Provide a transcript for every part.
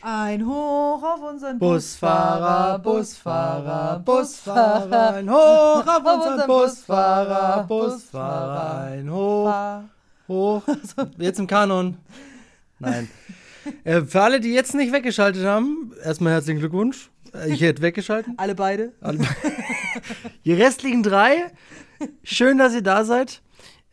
Ein Hoch auf unseren Busfahrer, Busfahrer, Busfahrer, ein Hoch auf unseren Busfahrer, Busfahrer, ein Hoch, hoch. Jetzt im Kanon. Nein. Äh, für alle, die jetzt nicht weggeschaltet haben, erstmal herzlichen Glückwunsch. Äh, Ich hätte weggeschalten. Alle beide. Alle- Die restlichen drei, schön, dass ihr da seid.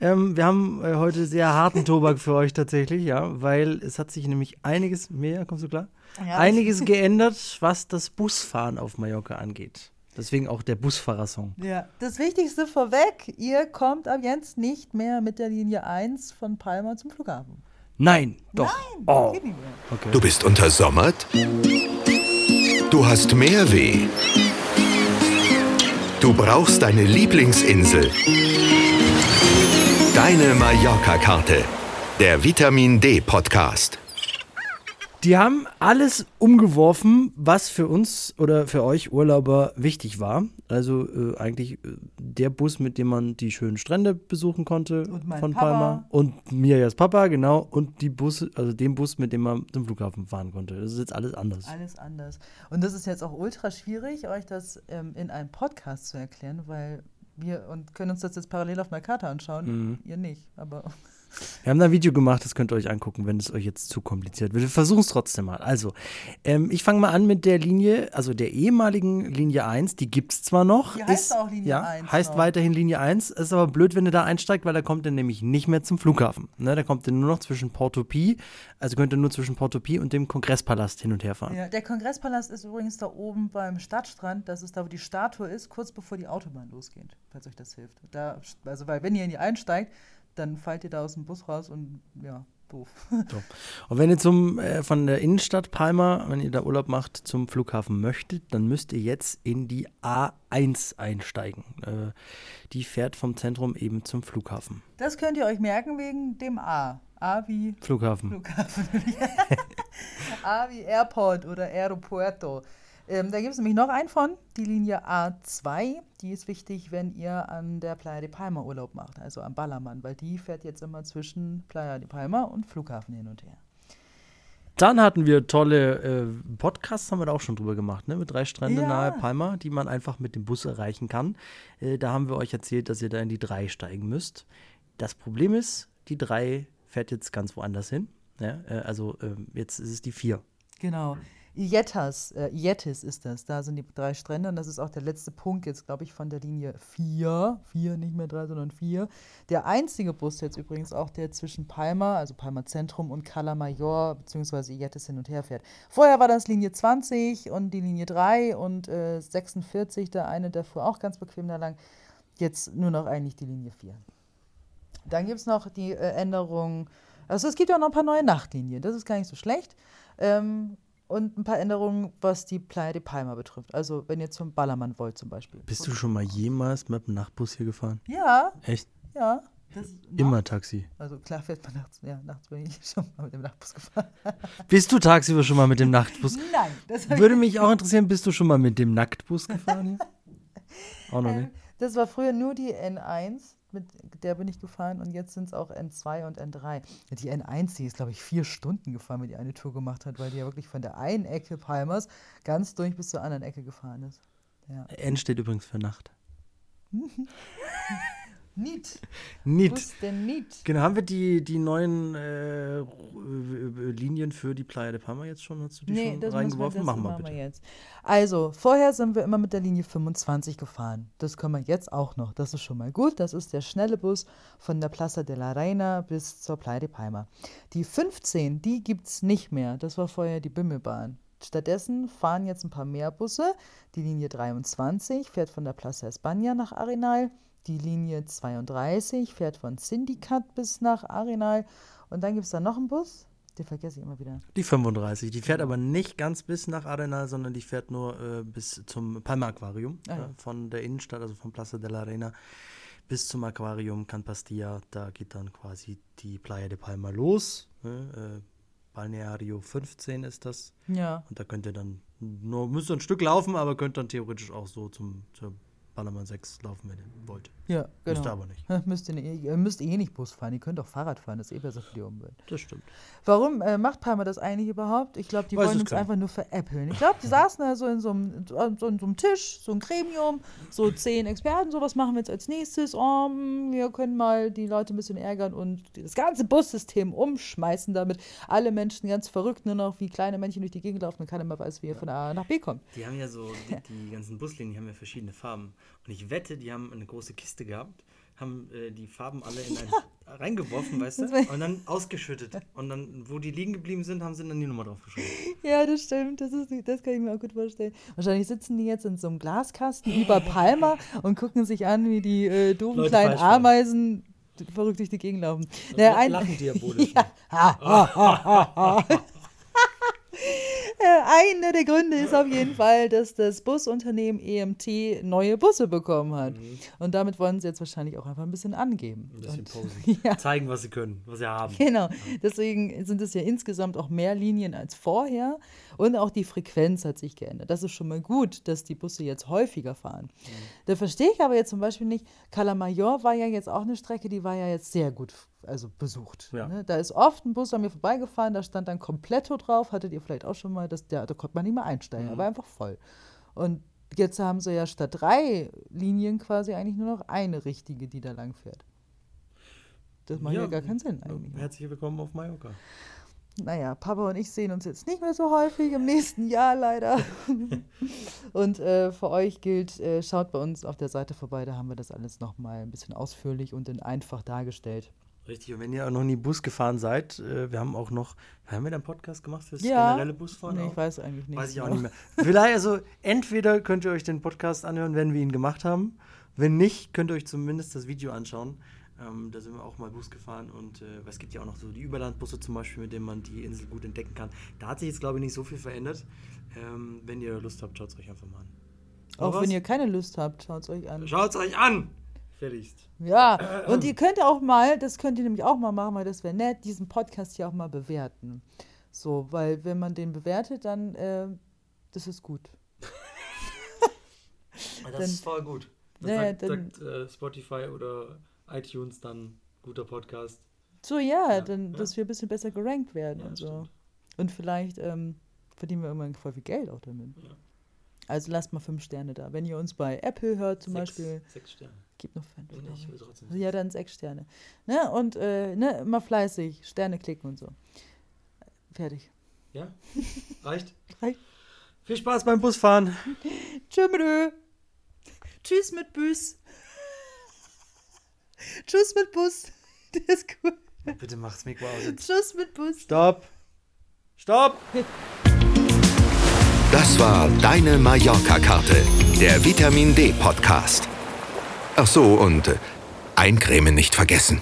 Ähm, wir haben äh, heute sehr harten Tobak für euch tatsächlich, ja, weil es hat sich nämlich einiges mehr, kommst du klar? Ja. Einiges geändert, was das Busfahren auf Mallorca angeht. Deswegen auch der Busfahrer-Song. Ja, das Wichtigste vorweg, ihr kommt ab jetzt nicht mehr mit der Linie 1 von Palma zum Flughafen. Nein, doch. Nein, Oh. geht nicht mehr. Okay. Du bist untersommert? Du hast Mehrweh? Du brauchst deine Lieblingsinsel? Deine Mallorca-Karte. Der Vitamin D-Podcast. Die haben alles umgeworfen, was für uns oder für euch Urlauber wichtig war. Also äh, eigentlich äh, der Bus, mit dem man die schönen Strände besuchen konnte Und mein von Papa. Palma. Und Mirjas Papa, genau. Und die Busse, also den Bus, mit dem man zum Flughafen fahren konnte. Das ist jetzt alles anders. Alles anders. Und das ist jetzt auch ultra schwierig, euch das ähm, in einem Podcast zu erklären, weil wir und können uns das jetzt parallel auf einer Karte anschauen. Mhm. Ihr nicht, aber Wir haben da ein Video gemacht, das könnt ihr euch angucken, wenn es euch jetzt zu kompliziert wird. Wir versuchen es trotzdem mal. Also, ähm, ich fange mal an mit der Linie, also der ehemaligen Linie 1, die gibt es zwar noch. Die heißt auch Linie ja, 1 Heißt noch. weiterhin Linie 1, ist aber blöd, wenn ihr da einsteigt, weil da kommt ihr nämlich nicht mehr zum Flughafen. Ne, da kommt ihr nur noch zwischen Porto Pi, also könnt ihr nur zwischen Porto Pi und dem Kongresspalast hin und her fahren. ja, der Kongresspalast ist übrigens da oben beim Stadtstrand. Das ist da, wo die Statue ist, kurz bevor die Autobahn losgeht, falls euch das hilft. Da, also, weil wenn ihr in die einsteigt, dann fallt ihr da aus dem Bus raus und ja, doof. So. Und wenn ihr zum, äh, von der Innenstadt Palma, wenn ihr da Urlaub macht, zum Flughafen möchtet, dann müsst ihr jetzt in die A1 einsteigen. Äh, die fährt vom Zentrum eben zum Flughafen. Das könnt ihr euch merken wegen dem A. A wie Flughafen. Flughafen. A wie Airport oder Aeropuerto. Ähm, da gibt es nämlich noch einen von, die Linie A2. Die ist wichtig, wenn ihr an der Playa de Palma Urlaub macht, also am Ballermann, weil die fährt jetzt immer zwischen Playa de Palma und Flughafen hin und her. Dann hatten wir tolle äh, Podcasts, haben wir da auch schon drüber gemacht, ne? mit drei Strände Ja. nahe Palma, die man einfach mit dem Bus erreichen kann. Äh, da haben wir euch erzählt, dass ihr da in die 3 steigen müsst. Das Problem ist, die 3 fährt jetzt ganz woanders hin. Ja? Äh, also ähm, jetzt ist es die 4. Genau. Ietas, äh, Ietis ist das. Da sind die drei Strände und das ist auch der letzte Punkt jetzt, glaube ich, von der Linie 4. 4, nicht mehr 3, sondern 4. Der einzige Bus jetzt übrigens auch, der zwischen Palma, also Palma Zentrum und Cala Mayor bzw. Ietis hin und her fährt. Vorher war das Linie 20 und die Linie 3 und äh, 46, der eine, der fuhr auch ganz bequem da lang. Jetzt nur noch eigentlich die Linie 4. Dann gibt es noch die äh, Änderung, also es gibt ja noch ein paar neue Nachtlinien, das ist gar nicht so schlecht. Ähm, und ein paar Änderungen, was die Playa de Palma betrifft. Also wenn ihr zum Ballermann wollt zum Beispiel. Bist du schon mal jemals mit dem Nachtbus hier gefahren? Ja, Echt? ja. Das, Immer Taxi. Also klar fährt man nachts, ja, nachts bin ich schon mal mit dem Nachtbus gefahren. Bist du tagsüber schon mal mit dem Nachtbus? Nein, das Würde mich auch interessieren, bist du schon mal mit dem Nacktbus gefahren hier? Auch noch Ähm, nicht. Das war früher nur die N1, mit der bin ich gefahren und jetzt sind es auch N2 und N3. Die N1, die ist, glaube ich, vier Stunden gefahren, wenn die eine Tour gemacht hat, weil die ja wirklich von der einen Ecke Palmers ganz durch bis zur anderen Ecke gefahren ist. Ja. N steht übrigens für Nacht. Niet. Niet. Was denn niet? Genau, haben wir die, die neuen äh, Linien für die Playa de Palma jetzt schon? Hast du die Nee, schon das, müssen wir, reingeworfen? das machen wir machen bitte. wir jetzt. Also, vorher sind wir immer mit der Linie 25 gefahren. Das können wir jetzt auch noch. Das ist schon mal gut. Das ist der schnelle Bus von der Plaza de la Reina bis zur Playa de Palma. Die 15, die gibt es nicht mehr. Das war vorher die Bimmelbahn. Stattdessen fahren jetzt ein paar mehr Busse. Die Linie 23 fährt von der Plaza España nach Arenal. Die Linie 32 fährt von Syndicat bis nach Arenal. Und dann gibt es da noch einen Bus. Den vergesse ich immer wieder. Die 35. Die fährt aber nicht ganz bis nach Arenal, sondern die fährt nur äh, bis zum Palma Aquarium. Ah, ja. äh, von der Innenstadt, also von Plaza de la Arena, bis zum Aquarium Can Pastilla. Da geht dann quasi die Playa de Palma los. Ne? Äh, Balneario 15 ist das. Ja. Und da könnt ihr dann, nur müsst ihr ein Stück laufen, aber könnt dann theoretisch auch so zum, zur Ballermann 6 laufen, wenn ihr wollt. Ja, genau. Müsst ihr aber nicht. Müsst ihr, ihr müsst eh nicht Bus fahren, ihr könnt auch Fahrrad fahren, das ist eh besser für die Umwelt. Das stimmt. Warum äh, macht Palmer das eigentlich überhaupt? Ich glaube, die Weiß wollen uns keiner. einfach nur veräppeln. Ich glaube, die saßen da so in so einem, so in so einem Tisch, so ein Gremium, so zehn Experten, so was machen wir jetzt als nächstes? Oh, hm, wir können mal die Leute ein bisschen ärgern und das ganze Bussystem umschmeißen, damit alle Menschen ganz verrückt nur noch wie kleine Männchen durch die Gegend laufen und keiner mehr weiß, wie er von A nach B kommt. Die haben ja so, die, die ganzen Buslinien die haben ja verschiedene Farben. Und ich wette, die haben eine große Kiste gehabt, haben äh, die Farben alle in ein, reingeworfen, weißt du? Und dann ausgeschüttet. Und dann, wo die liegen geblieben sind, haben sie dann die Nummer draufgeschrieben. Ja, das stimmt. Das, ist, das kann ich mir auch gut vorstellen. Wahrscheinlich sitzen die jetzt in so einem Glaskasten über Palma und gucken sich an, wie die äh, doofen Leute kleinen. Ameisen verrückt durch die Gegend laufen. Naja, ein, Lachen diabolisch. Ja. Ha, ha, ha, ha, ha. Äh, Einer der Gründe ist auf jeden Fall, dass das Busunternehmen EMT neue Busse bekommen hat. Und damit wollen sie jetzt wahrscheinlich auch einfach ein bisschen angeben. Ein bisschen Und-. Ja. Zeigen, was sie können, was sie haben. Genau, deswegen sind es ja insgesamt auch mehr Linien als vorher und auch die Frequenz hat sich geändert. Das ist schon mal gut, dass die Busse jetzt häufiger fahren. Da verstehe ich aber jetzt zum Beispiel nicht, Calamayor war ja jetzt auch eine Strecke, die war ja jetzt sehr gut also besucht. Ja. Ne? Da ist oft ein Bus an mir vorbeigefahren, da stand dann Kompletto drauf, hattet ihr vielleicht auch schon mal, das, der, da konnte man nicht mehr einsteigen, er war einfach voll. Und jetzt haben sie ja statt drei Linien quasi eigentlich nur noch eine richtige, die da lang fährt. Das macht ja, gar keinen Sinn eigentlich. Herzlich willkommen auf Mallorca. Naja, Papa und ich sehen uns jetzt nicht mehr so häufig im nächsten Jahr leider. und äh, für euch gilt, äh, schaut bei uns auf der Seite vorbei, da haben wir das alles nochmal ein bisschen ausführlich und in einfach dargestellt. Richtig, und wenn ihr auch noch nie Bus gefahren seid, äh, wir haben auch noch, haben wir da einen Podcast gemacht für das Ja. generelle Busfahren? Nee, ich weiß eigentlich nicht. Weiß ich auch nicht mehr. Vielleicht, also entweder könnt ihr euch den Podcast anhören, wenn wir ihn gemacht haben. Wenn nicht, könnt ihr euch zumindest das Video anschauen. Ähm, da sind wir auch mal Bus gefahren und äh, es gibt ja auch noch so die Überlandbusse zum Beispiel, mit denen man die Insel gut entdecken kann. Da hat sich jetzt, glaube ich, nicht so viel verändert. Ähm, wenn ihr Lust habt, schaut es euch einfach mal an. Auch wenn ihr keine Lust habt, schaut es euch an. Schaut es euch an! Fertigst. Ja, und ihr könnt auch mal, das könnt ihr nämlich auch mal machen, weil das wäre nett, diesen Podcast hier auch mal bewerten. So, weil wenn man den bewertet, dann, äh, das ist gut. Das Dann- ist voll gut. Dann Ja, sagt, dann- sagt äh, Spotify oder iTunes dann guter Podcast. So, ja, Ja, dann, ja. dass wir ein bisschen besser gerankt werden Ja, und das so. stimmt. Und vielleicht ähm, verdienen wir irgendwann voll viel Geld auch damit. Ja. Also lasst mal fünf Sterne da. Wenn ihr uns bei Apple hört zum sechs, Beispiel, Sechs Sterne. gibt noch fünf. Ich. will trotzdem Ja, dann sechs Sterne. Ne? Und äh, ne, immer fleißig, Sterne klicken und so. Fertig. Ja? Reicht? Reicht. Viel Spaß beim Busfahren. Tschö mit Ö. Tschüss mit Büs. Tschüss mit Bus. Der ist cool. Bitte macht's Mikro aus. Tschüss mit Bus. Stopp! Stopp! Das war Deine Mallorca-Karte, der Vitamin D-Podcast. Ach so, und äh, eincremen nicht vergessen.